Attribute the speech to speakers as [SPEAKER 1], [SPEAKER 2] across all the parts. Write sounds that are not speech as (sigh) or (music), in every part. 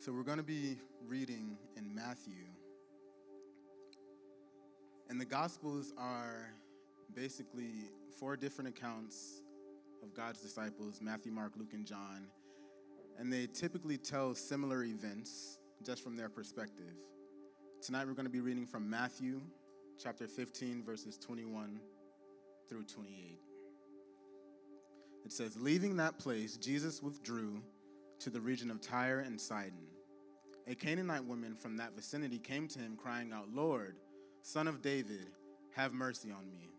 [SPEAKER 1] So we're going to be reading in Matthew. And the Gospels are basically four different accounts of God's disciples Matthew, Mark, Luke, and John. And they typically tell similar events just from their perspective. Tonight we're going to be reading from Matthew chapter 15, verses 21 through 28. It says, Leaving that place, Jesus withdrew to the region of Tyre and Sidon. A Canaanite woman from that vicinity came to him, crying out, Lord, son of David, have mercy on me.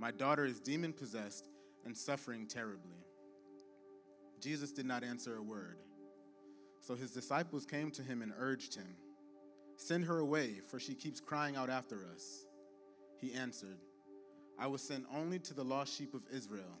[SPEAKER 1] My daughter is demon possessed and suffering terribly. Jesus did not answer a word. So his disciples came to him and urged him, Send her away, for she keeps crying out after us. He answered, I was sent only to the lost sheep of Israel.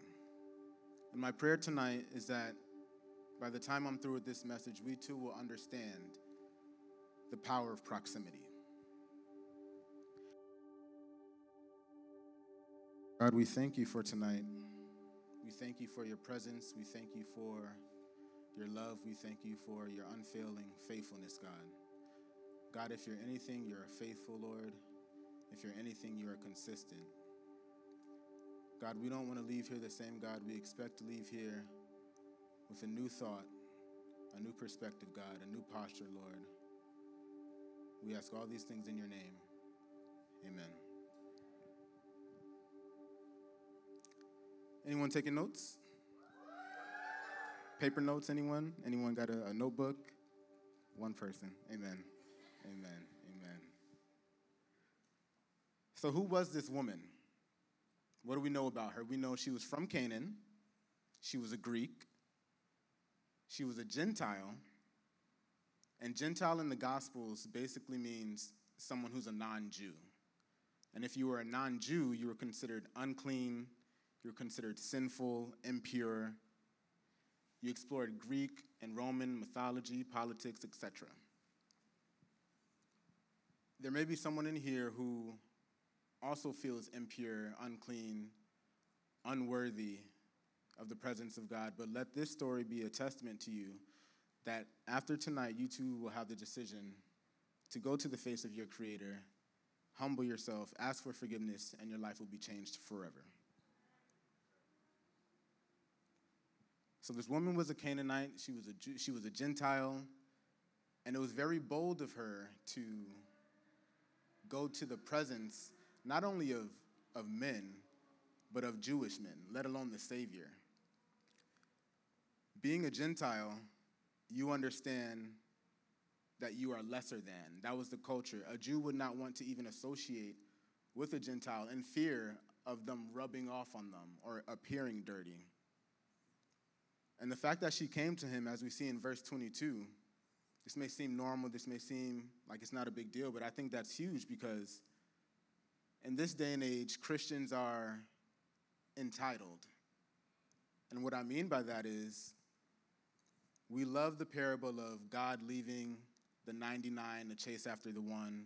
[SPEAKER 1] And my prayer tonight is that by the time I'm through with this message, we too will understand the power of proximity. God, we thank you for tonight. We thank you for your presence. We thank you for your love. We thank you for your unfailing faithfulness, God. God, if you're anything, you're a faithful, Lord. If you're anything, you are consistent. God, we don't want to leave here the same God. We expect to leave here with a new thought, a new perspective, God, a new posture, Lord. We ask all these things in your name. Amen. Anyone taking notes? Paper notes, anyone? Anyone got a, a notebook? One person. Amen. Amen. Amen. So, who was this woman? What do we know about her? We know she was from Canaan, she was a Greek, she was a Gentile, and Gentile in the Gospels basically means someone who's a non Jew. And if you were a non Jew, you were considered unclean, you were considered sinful, impure. You explored Greek and Roman mythology, politics, etc. There may be someone in here who also feels impure, unclean, unworthy of the presence of God. But let this story be a testament to you that after tonight, you too will have the decision to go to the face of your Creator, humble yourself, ask for forgiveness, and your life will be changed forever. So this woman was a Canaanite, she was a, Jew, she was a Gentile, and it was very bold of her to go to the presence not only of, of men, but of Jewish men, let alone the Savior. Being a Gentile, you understand that you are lesser than. That was the culture. A Jew would not want to even associate with a Gentile in fear of them rubbing off on them or appearing dirty. And the fact that she came to him, as we see in verse 22, this may seem normal, this may seem like it's not a big deal, but I think that's huge because in this day and age, Christians are entitled. And what I mean by that is we love the parable of God leaving the 99 to chase after the one.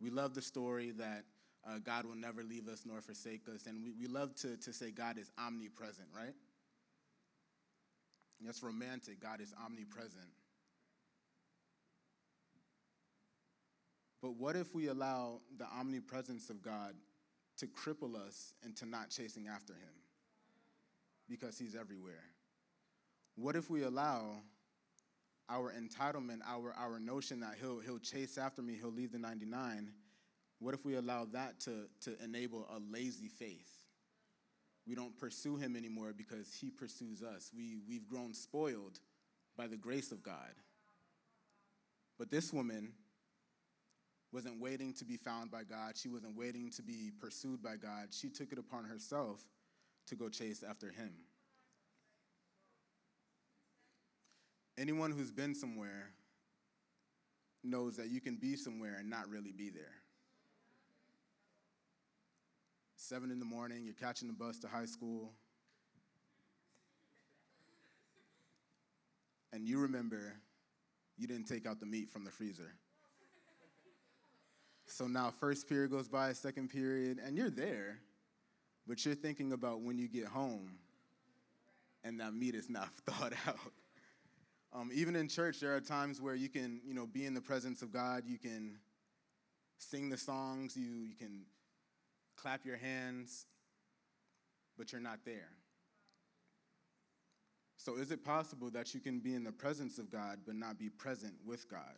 [SPEAKER 1] We love the story that uh, God will never leave us nor forsake us. And we, we love to, to say God is omnipresent, right? That's romantic. God is omnipresent. But what if we allow the omnipresence of God to cripple us into not chasing after Him? Because He's everywhere. What if we allow our entitlement, our, our notion that he'll, he'll chase after me, he'll leave the 99, what if we allow that to, to enable a lazy faith? We don't pursue him anymore because he pursues us. We, we've grown spoiled by the grace of God. But this woman, wasn't waiting to be found by God. She wasn't waiting to be pursued by God. She took it upon herself to go chase after Him. Anyone who's been somewhere knows that you can be somewhere and not really be there. Seven in the morning, you're catching the bus to high school. And you remember you didn't take out the meat from the freezer. So now, first period goes by, second period, and you're there, but you're thinking about when you get home and that meat is not (laughs) thought out. Um, even in church, there are times where you can, you know, be in the presence of God. You can sing the songs. You, you can clap your hands, but you're not there. So, is it possible that you can be in the presence of God but not be present with God?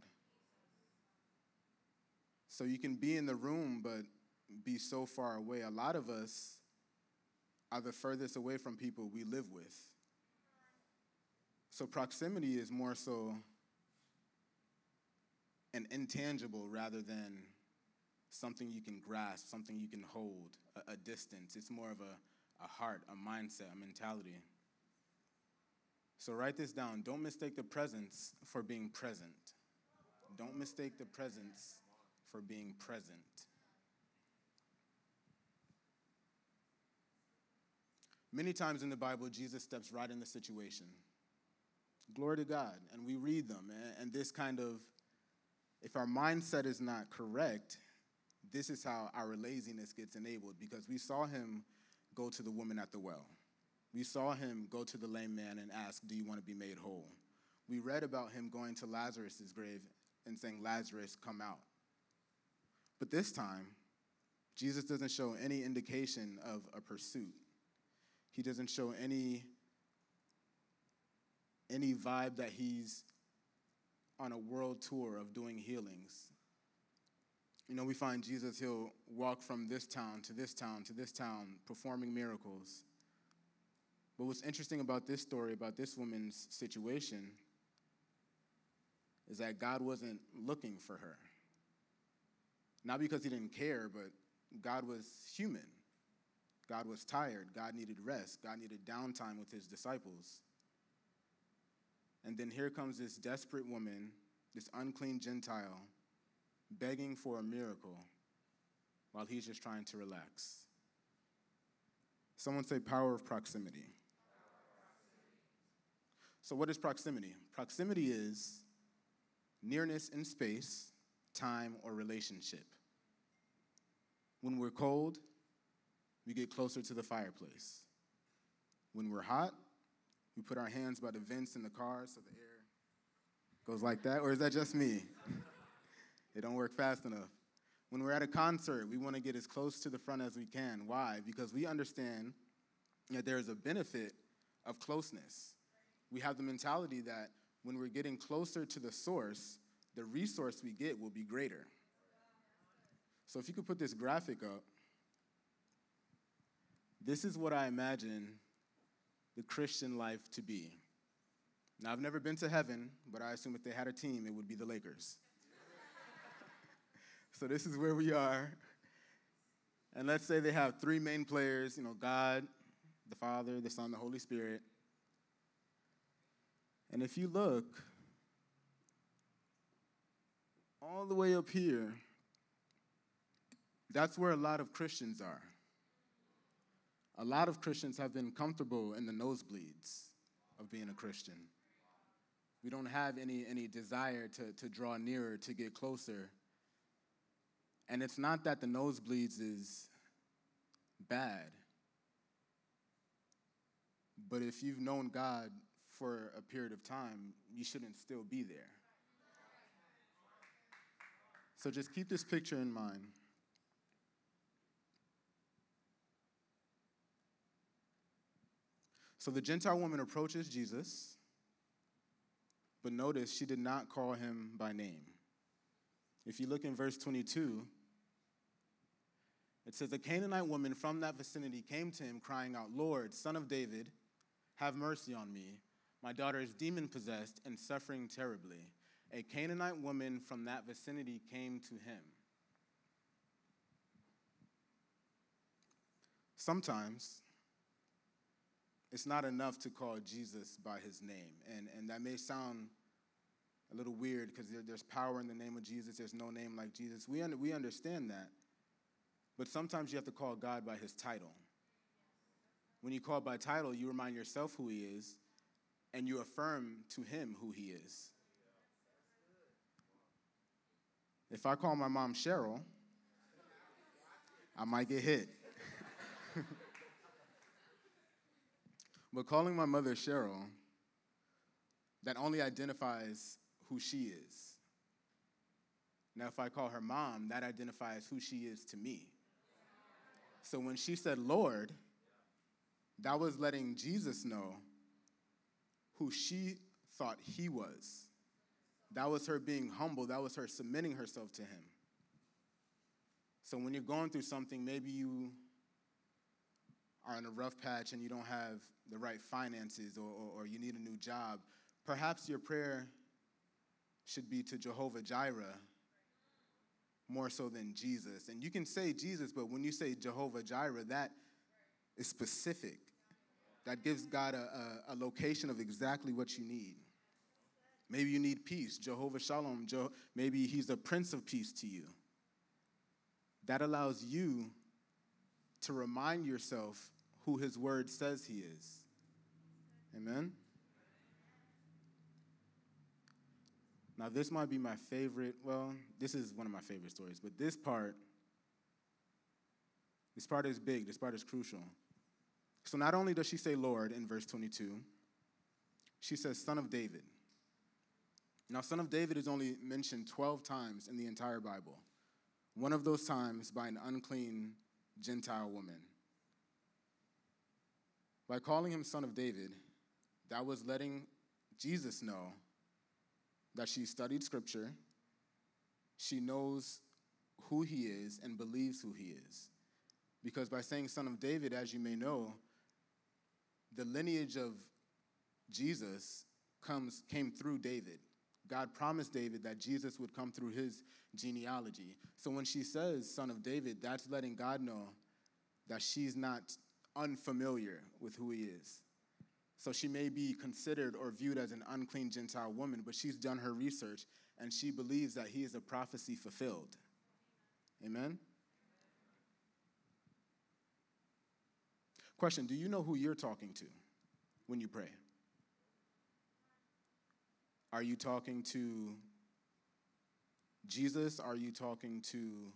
[SPEAKER 1] So, you can be in the room but be so far away. A lot of us are the furthest away from people we live with. So proximity is more so an intangible rather than something you can grasp, something you can hold, a, a distance. It's more of a, a heart, a mindset, a mentality. So write this down. Don't mistake the presence for being present. Don't mistake the presence for being present. Many times in the Bible, Jesus steps right in the situation. Glory to God. And we read them. And this kind of, if our mindset is not correct, this is how our laziness gets enabled because we saw him go to the woman at the well. We saw him go to the lame man and ask, Do you want to be made whole? We read about him going to Lazarus' grave and saying, Lazarus, come out. But this time, Jesus doesn't show any indication of a pursuit. He doesn't show any any vibe that he's on a world tour of doing healings. You know, we find Jesus, he'll walk from this town to this town to this town performing miracles. But what's interesting about this story, about this woman's situation, is that God wasn't looking for her. Not because he didn't care, but God was human. God was tired. God needed rest. God needed downtime with his disciples. And then here comes this desperate woman, this unclean Gentile, begging for a miracle while he's just trying to relax. Someone say power of proximity. So, what is proximity? Proximity is nearness in space, time, or relationship. When we're cold, we get closer to the fireplace. When we're hot, we put our hands by the vents in the car so the air goes like that, or is that just me? (laughs) it don't work fast enough. When we're at a concert, we want to get as close to the front as we can. Why? Because we understand that there is a benefit of closeness. We have the mentality that when we're getting closer to the source, the resource we get will be greater. So if you could put this graphic up, this is what I imagine the Christian life to be. Now, I've never been to heaven, but I assume if they had a team, it would be the Lakers. (laughs) so this is where we are. And let's say they have three main players, you know, God, the Father, the Son, the Holy Spirit. And if you look all the way up here, that's where a lot of Christians are a lot of Christians have been comfortable in the nosebleeds of being a Christian. We don't have any, any desire to, to draw nearer, to get closer. And it's not that the nosebleeds is bad, but if you've known God for a period of time, you shouldn't still be there. So just keep this picture in mind. So the Gentile woman approaches Jesus, but notice she did not call him by name. If you look in verse 22, it says, A Canaanite woman from that vicinity came to him, crying out, Lord, son of David, have mercy on me. My daughter is demon possessed and suffering terribly. A Canaanite woman from that vicinity came to him. Sometimes it's not enough to call Jesus by his name. And, and that may sound a little weird because there, there's power in the name of Jesus. There's no name like Jesus. We, un- we understand that. But sometimes you have to call God by his title. When you call by title, you remind yourself who he is and you affirm to him who he is. If I call my mom Cheryl, I might get hit. (laughs) but calling my mother Cheryl, that only identifies who she is. Now, if I call her mom, that identifies who she is to me. So when she said Lord, that was letting Jesus know who she thought he was. That was her being humble, that was her submitting herself to him. So when you're going through something, maybe you are in a rough patch and you don't have the right finances or, or, or you need a new job, perhaps your prayer should be to Jehovah Jireh more so than Jesus. And you can say Jesus, but when you say Jehovah Jireh, that is specific. That gives God a, a, a location of exactly what you need. Maybe you need peace, Jehovah Shalom. Maybe He's a Prince of Peace to you. That allows you to remind yourself who His Word says He is. Amen? Now, this might be my favorite. Well, this is one of my favorite stories, but this part, this part is big, this part is crucial. So, not only does she say Lord in verse 22, she says Son of David. Now, Son of David is only mentioned 12 times in the entire Bible. One of those times by an unclean Gentile woman. By calling him Son of David, that was letting Jesus know that she studied scripture, she knows who he is, and believes who he is. Because by saying son of David, as you may know, the lineage of Jesus comes, came through David. God promised David that Jesus would come through his genealogy. So when she says son of David, that's letting God know that she's not unfamiliar with who he is. So she may be considered or viewed as an unclean Gentile woman, but she's done her research and she believes that he is a prophecy fulfilled. Amen? Question Do you know who you're talking to when you pray? Are you talking to Jesus? Are you talking to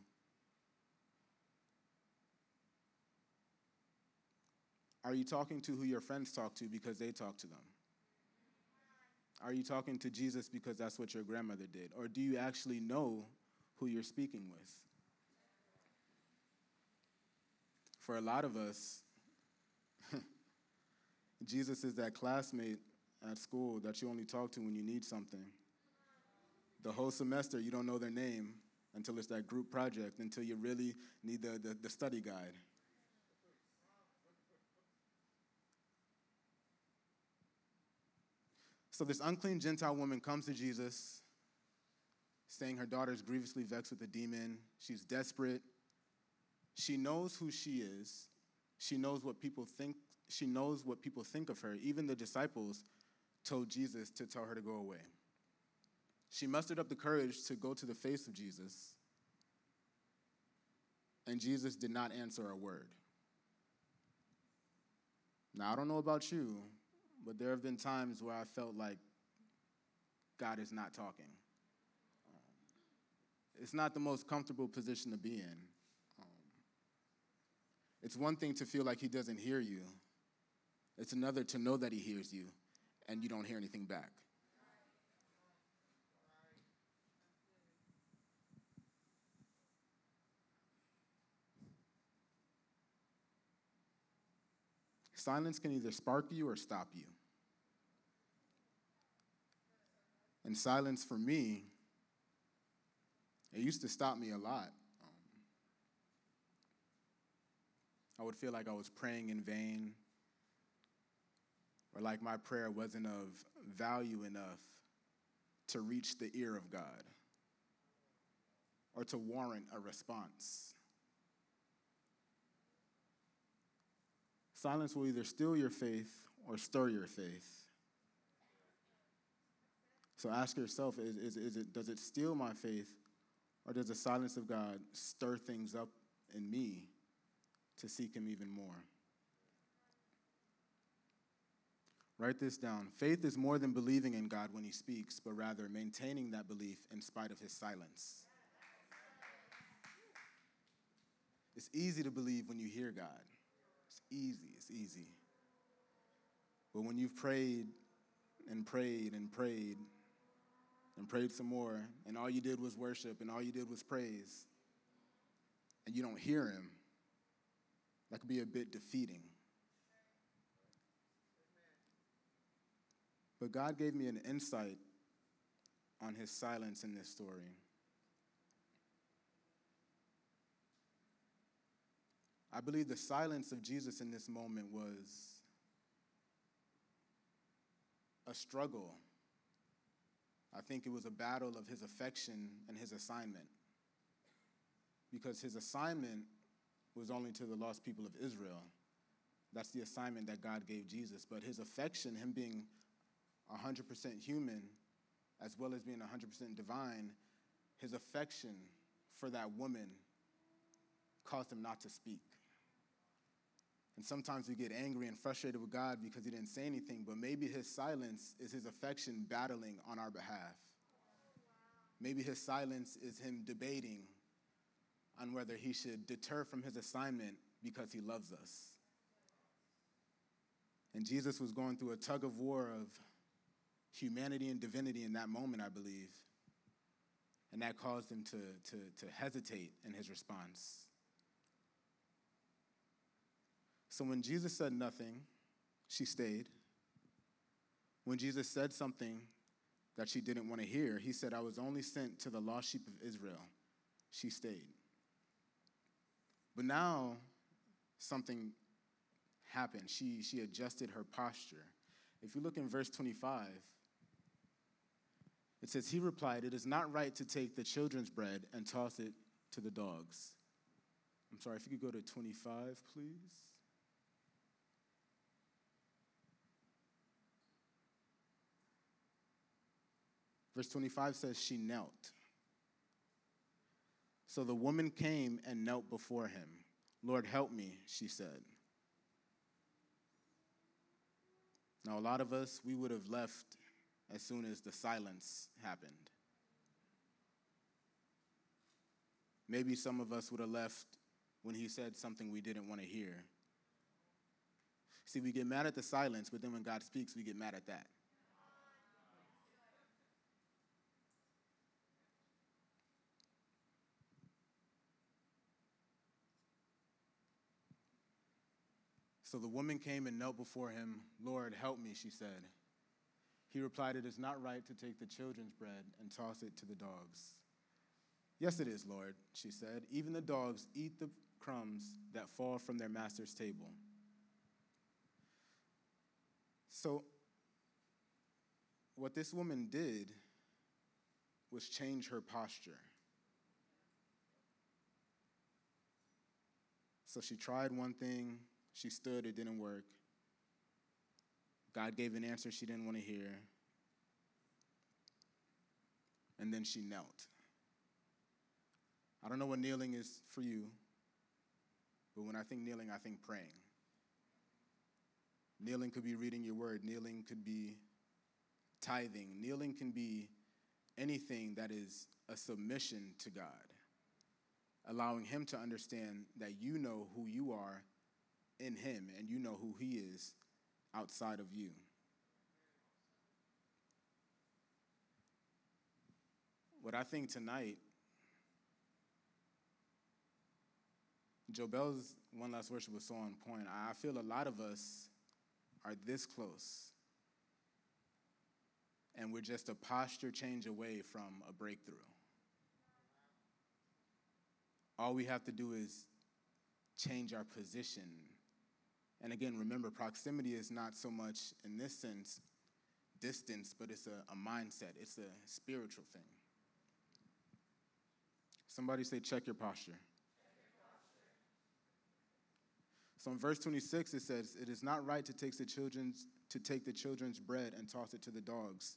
[SPEAKER 1] Are you talking to who your friends talk to because they talk to them? Are you talking to Jesus because that's what your grandmother did? Or do you actually know who you're speaking with? For a lot of us, (laughs) Jesus is that classmate at school that you only talk to when you need something. The whole semester, you don't know their name until it's that group project, until you really need the, the, the study guide. So this unclean Gentile woman comes to Jesus, saying her daughter is grievously vexed with a demon. She's desperate. She knows who she is. She knows what people think. She knows what people think of her. Even the disciples told Jesus to tell her to go away. She mustered up the courage to go to the face of Jesus, and Jesus did not answer a word. Now, I don't know about you, but there have been times where I felt like God is not talking. Um, it's not the most comfortable position to be in. Um, it's one thing to feel like He doesn't hear you, it's another to know that He hears you and you don't hear anything back. Silence can either spark you or stop you. And silence for me, it used to stop me a lot. Um, I would feel like I was praying in vain, or like my prayer wasn't of value enough to reach the ear of God or to warrant a response. Silence will either steal your faith or stir your faith. So ask yourself is, is, is it, does it steal my faith, or does the silence of God stir things up in me to seek Him even more? Write this down. Faith is more than believing in God when He speaks, but rather maintaining that belief in spite of His silence. It's easy to believe when you hear God. It's easy, it's easy. But when you've prayed and prayed and prayed and prayed some more, and all you did was worship and all you did was praise, and you don't hear Him, that could be a bit defeating. But God gave me an insight on his silence in this story. I believe the silence of Jesus in this moment was a struggle. I think it was a battle of his affection and his assignment. Because his assignment was only to the lost people of Israel. That's the assignment that God gave Jesus. But his affection, him being 100% human as well as being 100% divine, his affection for that woman caused him not to speak. And sometimes we get angry and frustrated with God because he didn't say anything, but maybe his silence is his affection battling on our behalf. Maybe his silence is him debating on whether he should deter from his assignment because he loves us. And Jesus was going through a tug of war of humanity and divinity in that moment, I believe. And that caused him to, to, to hesitate in his response. So when Jesus said nothing, she stayed. When Jesus said something that she didn't want to hear, he said, I was only sent to the lost sheep of Israel. She stayed. But now something happened. She, she adjusted her posture. If you look in verse 25, it says, He replied, It is not right to take the children's bread and toss it to the dogs. I'm sorry, if you could go to 25, please. Verse 25 says, She knelt. So the woman came and knelt before him. Lord, help me, she said. Now, a lot of us, we would have left as soon as the silence happened. Maybe some of us would have left when he said something we didn't want to hear. See, we get mad at the silence, but then when God speaks, we get mad at that. So the woman came and knelt before him. Lord, help me, she said. He replied, It is not right to take the children's bread and toss it to the dogs. Yes, it is, Lord, she said. Even the dogs eat the crumbs that fall from their master's table. So, what this woman did was change her posture. So she tried one thing, she stood, it didn't work. God gave an answer she didn't want to hear. And then she knelt. I don't know what kneeling is for you, but when I think kneeling, I think praying. Kneeling could be reading your word, kneeling could be tithing, kneeling can be anything that is a submission to God, allowing Him to understand that you know who you are in Him and you know who He is outside of you. What I think tonight, Jobel's One Last Worship was so on point. I feel a lot of us are this close. And we're just a posture change away from a breakthrough. All we have to do is change our position and again, remember, proximity is not so much in this sense distance, but it's a, a mindset, it's a spiritual thing. Somebody say, check your posture. So in verse 26 it says, "It is not right to take the children's to take the children's bread and toss it to the dogs."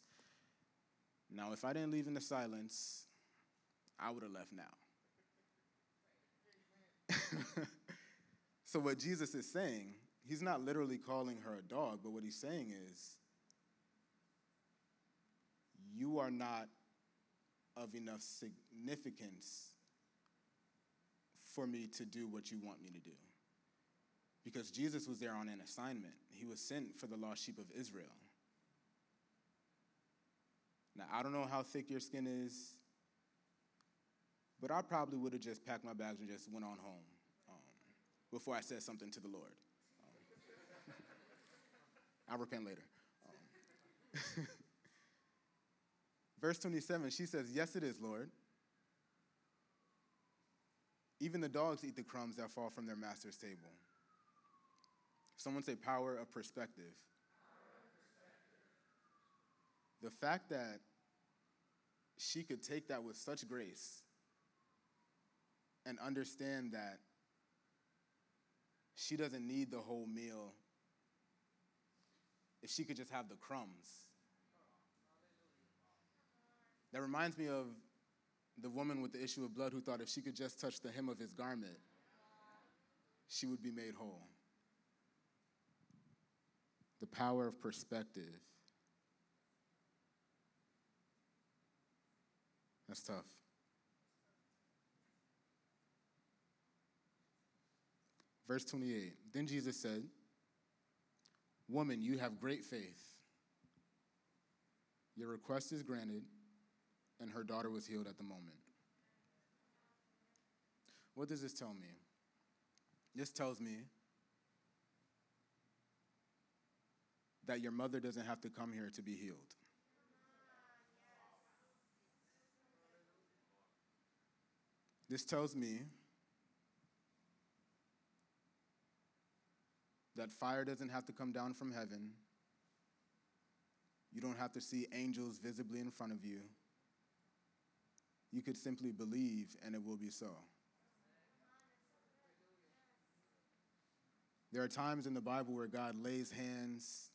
[SPEAKER 1] Now, if I didn't leave in the silence, I would have left now. (laughs) so, what Jesus is saying, he's not literally calling her a dog, but what he's saying is, you are not of enough significance for me to do what you want me to do. Because Jesus was there on an assignment, he was sent for the lost sheep of Israel. Now, I don't know how thick your skin is, but I probably would have just packed my bags and just went on home um, before I said something to the Lord. I'll repent later. Um, (laughs) verse 27, she says, Yes, it is, Lord. Even the dogs eat the crumbs that fall from their master's table. Someone say power of perspective. The fact that she could take that with such grace and understand that she doesn't need the whole meal if she could just have the crumbs. That reminds me of the woman with the issue of blood who thought if she could just touch the hem of his garment, she would be made whole. The power of perspective. That's tough. Verse 28 Then Jesus said, Woman, you have great faith. Your request is granted and her daughter was healed at the moment. What does this tell me? This tells me that your mother doesn't have to come here to be healed. This tells me that fire doesn't have to come down from heaven. You don't have to see angels visibly in front of you. You could simply believe and it will be so. There are times in the Bible where God lays hands,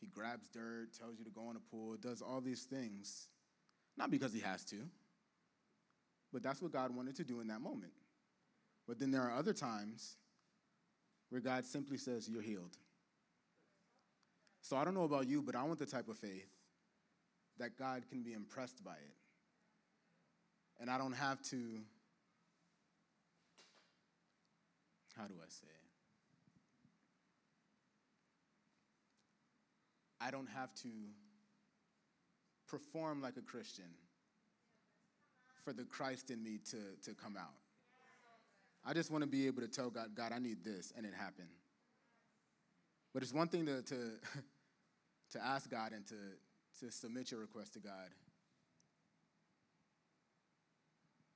[SPEAKER 1] He grabs dirt, tells you to go in a pool, does all these things, not because He has to, but that's what God wanted to do in that moment. But then there are other times where God simply says, You're healed. So I don't know about you, but I want the type of faith that God can be impressed by it and I don't have to, how do I say it? I don't have to perform like a Christian for the Christ in me to, to come out. I just want to be able to tell God, God, I need this, and it happened. But it's one thing to, to, (laughs) to ask God and to, to submit your request to God.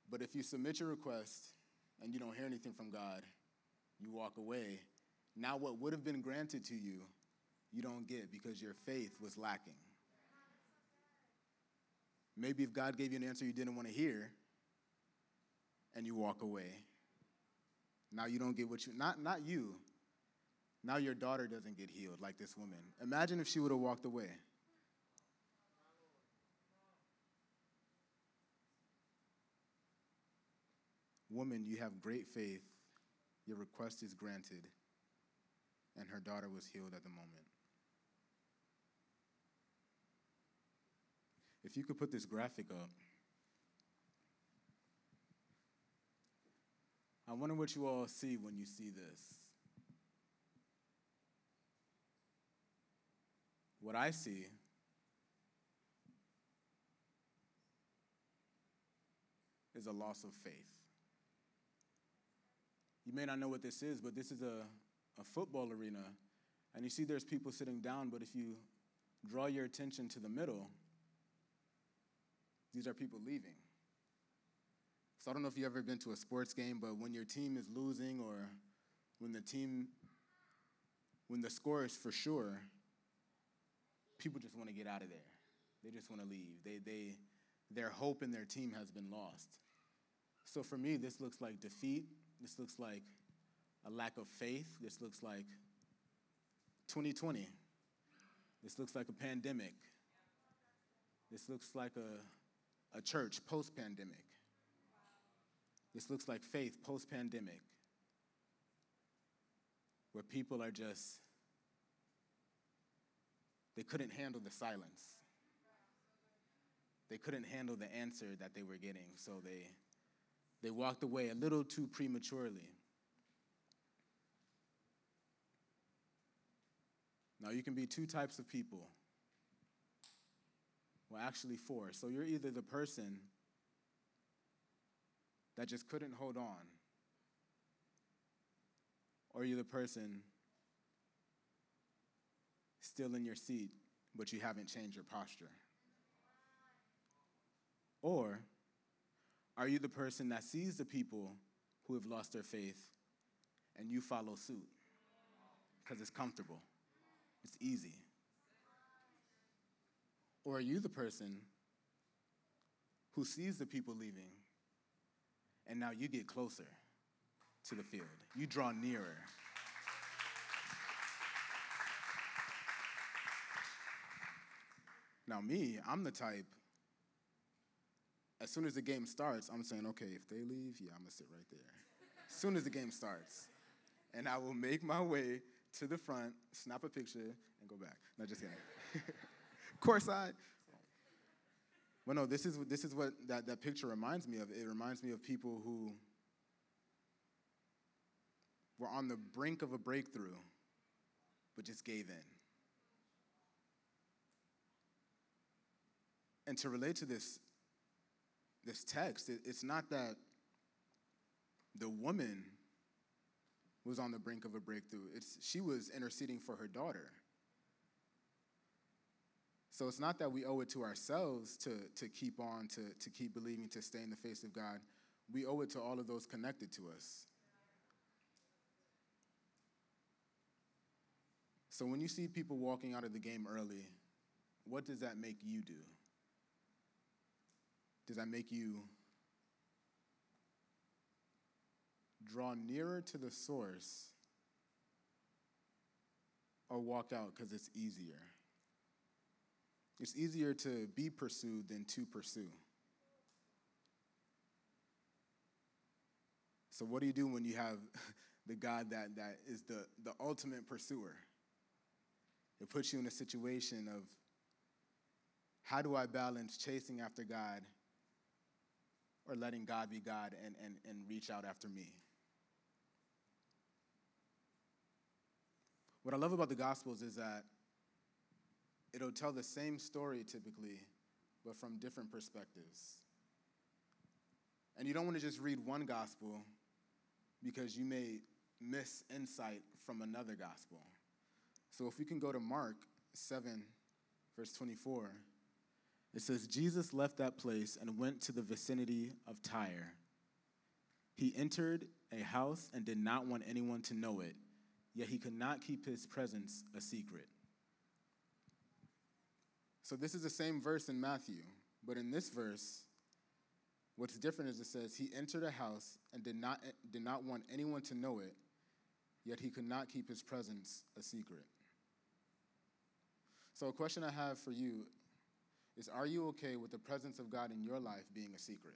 [SPEAKER 1] But if you submit your request and you don't hear anything from God, you walk away. Now, what would have been granted to you, you don't get because your faith was lacking. Maybe if God gave you an answer you didn't want to hear, and you walk away, now you don't get what you, not, not you, now your daughter doesn't get healed like this woman. Imagine if she would have walked away. Woman, you have great faith. Your request is granted. And her daughter was healed at the moment. If you could put this graphic up, I wonder what you all see when you see this. What I see is a loss of faith. You may not know what this is, but this is a, a football arena. And you see there's people sitting down, but if you draw your attention to the middle, these are people leaving. So I don't know if you've ever been to a sports game, but when your team is losing or when the team, when the score is for sure, people just want to get out of there. They just want to leave. They, they, their hope in their team has been lost. So for me, this looks like defeat this looks like a lack of faith. This looks like 2020. This looks like a pandemic. This looks like a, a church post pandemic. This looks like faith post pandemic, where people are just, they couldn't handle the silence. They couldn't handle the answer that they were getting, so they, they walked away a little too prematurely. Now, you can be two types of people. Well, actually, four. So you're either the person that just couldn't hold on, or you're the person still in your seat, but you haven't changed your posture. Or are you the person that sees the people who have lost their faith and you follow suit because it's comfortable? It's easy. Or are you the person who sees the people leaving and now you get closer to the field? You draw nearer. Now, me, I'm the type, as soon as the game starts, I'm saying, okay, if they leave, yeah, I'm gonna sit right there. As soon as the game starts. And I will make my way to the front, snap a picture, and go back. No, just kidding. (laughs) Course side. Well, no, this is, this is what that, that picture reminds me of. It reminds me of people who were on the brink of a breakthrough, but just gave in. And to relate to this, this text, it, it's not that the woman was on the brink of a breakthrough. It's, she was interceding for her daughter. So it's not that we owe it to ourselves to, to keep on, to, to keep believing, to stay in the face of God. We owe it to all of those connected to us. So when you see people walking out of the game early, what does that make you do? Does that make you draw nearer to the source or walk out because it's easier. It's easier to be pursued than to pursue. So, what do you do when you have (laughs) the God that, that is the, the ultimate pursuer? It puts you in a situation of how do I balance chasing after God or letting God be God and, and, and reach out after me? What I love about the Gospels is that it'll tell the same story typically, but from different perspectives. And you don't want to just read one gospel because you may miss insight from another gospel. So if we can go to Mark 7, verse 24, it says, Jesus left that place and went to the vicinity of Tyre. He entered a house and did not want anyone to know it yet he could not keep his presence a secret. So, this is the same verse in Matthew, but in this verse, what's different is it says, He entered a house and did not, did not want anyone to know it, yet he could not keep his presence a secret. So, a question I have for you is Are you okay with the presence of God in your life being a secret?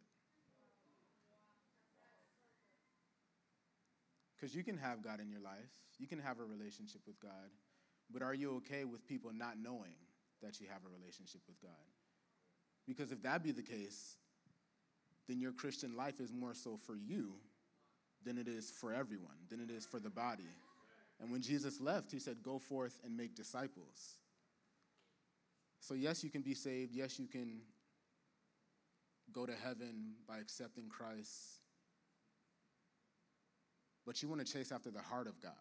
[SPEAKER 1] Because you can have God in your life, you can have a relationship with God, but are you okay with people not knowing that you have a relationship with God? Because if that be the case, then your Christian life is more so for you than it is for everyone, than it is for the body. And when Jesus left, he said, Go forth and make disciples. So, yes, you can be saved. Yes, you can go to heaven by accepting Christ but you want to chase after the heart of God.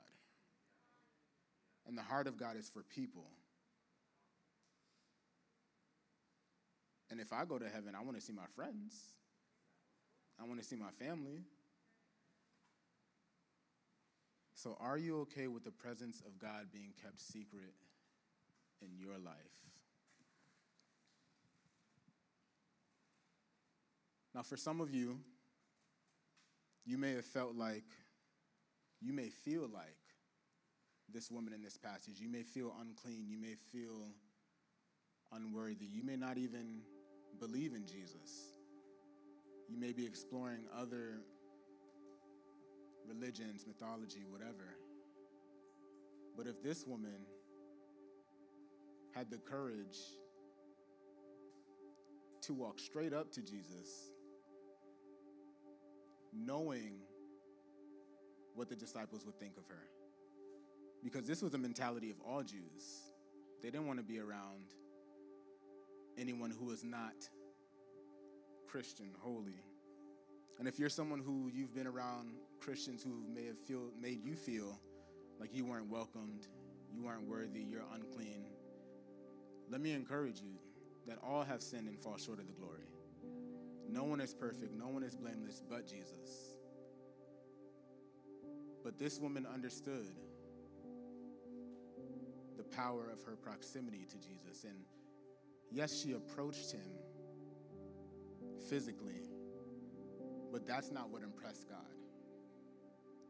[SPEAKER 1] And the heart of God is for people. And if I go to heaven, I want to see my friends. I want to see my family. So, are you okay with the presence of God being kept secret in your life? Now, for some of you, you may have felt like you may feel like this woman in this passage. You may feel unclean. You may feel unworthy. You may not even believe in Jesus. You may be exploring other religions, mythology, whatever. But if this woman had the courage to walk straight up to Jesus, knowing what the disciples would think of her, because this was the mentality of all Jews. They didn't want to be around anyone who is not Christian, holy. And if you're someone who you've been around Christians who may have feel, made you feel like you weren't welcomed, you weren't worthy, you're unclean, let me encourage you that all have sinned and fall short of the glory. No one is perfect, no one is blameless but Jesus. But this woman understood the power of her proximity to Jesus. And yes, she approached him physically, but that's not what impressed God.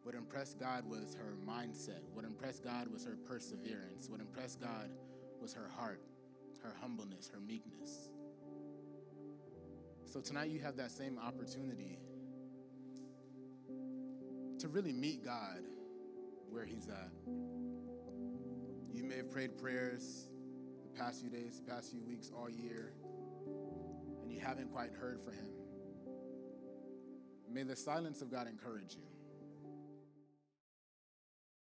[SPEAKER 1] What impressed God was her mindset. What impressed God was her perseverance. What impressed God was her heart, her humbleness, her meekness. So tonight you have that same opportunity to really meet God where He's at. You may have prayed prayers past few days, the past few weeks, all year, and you haven't quite heard from Him. May the silence of God encourage you.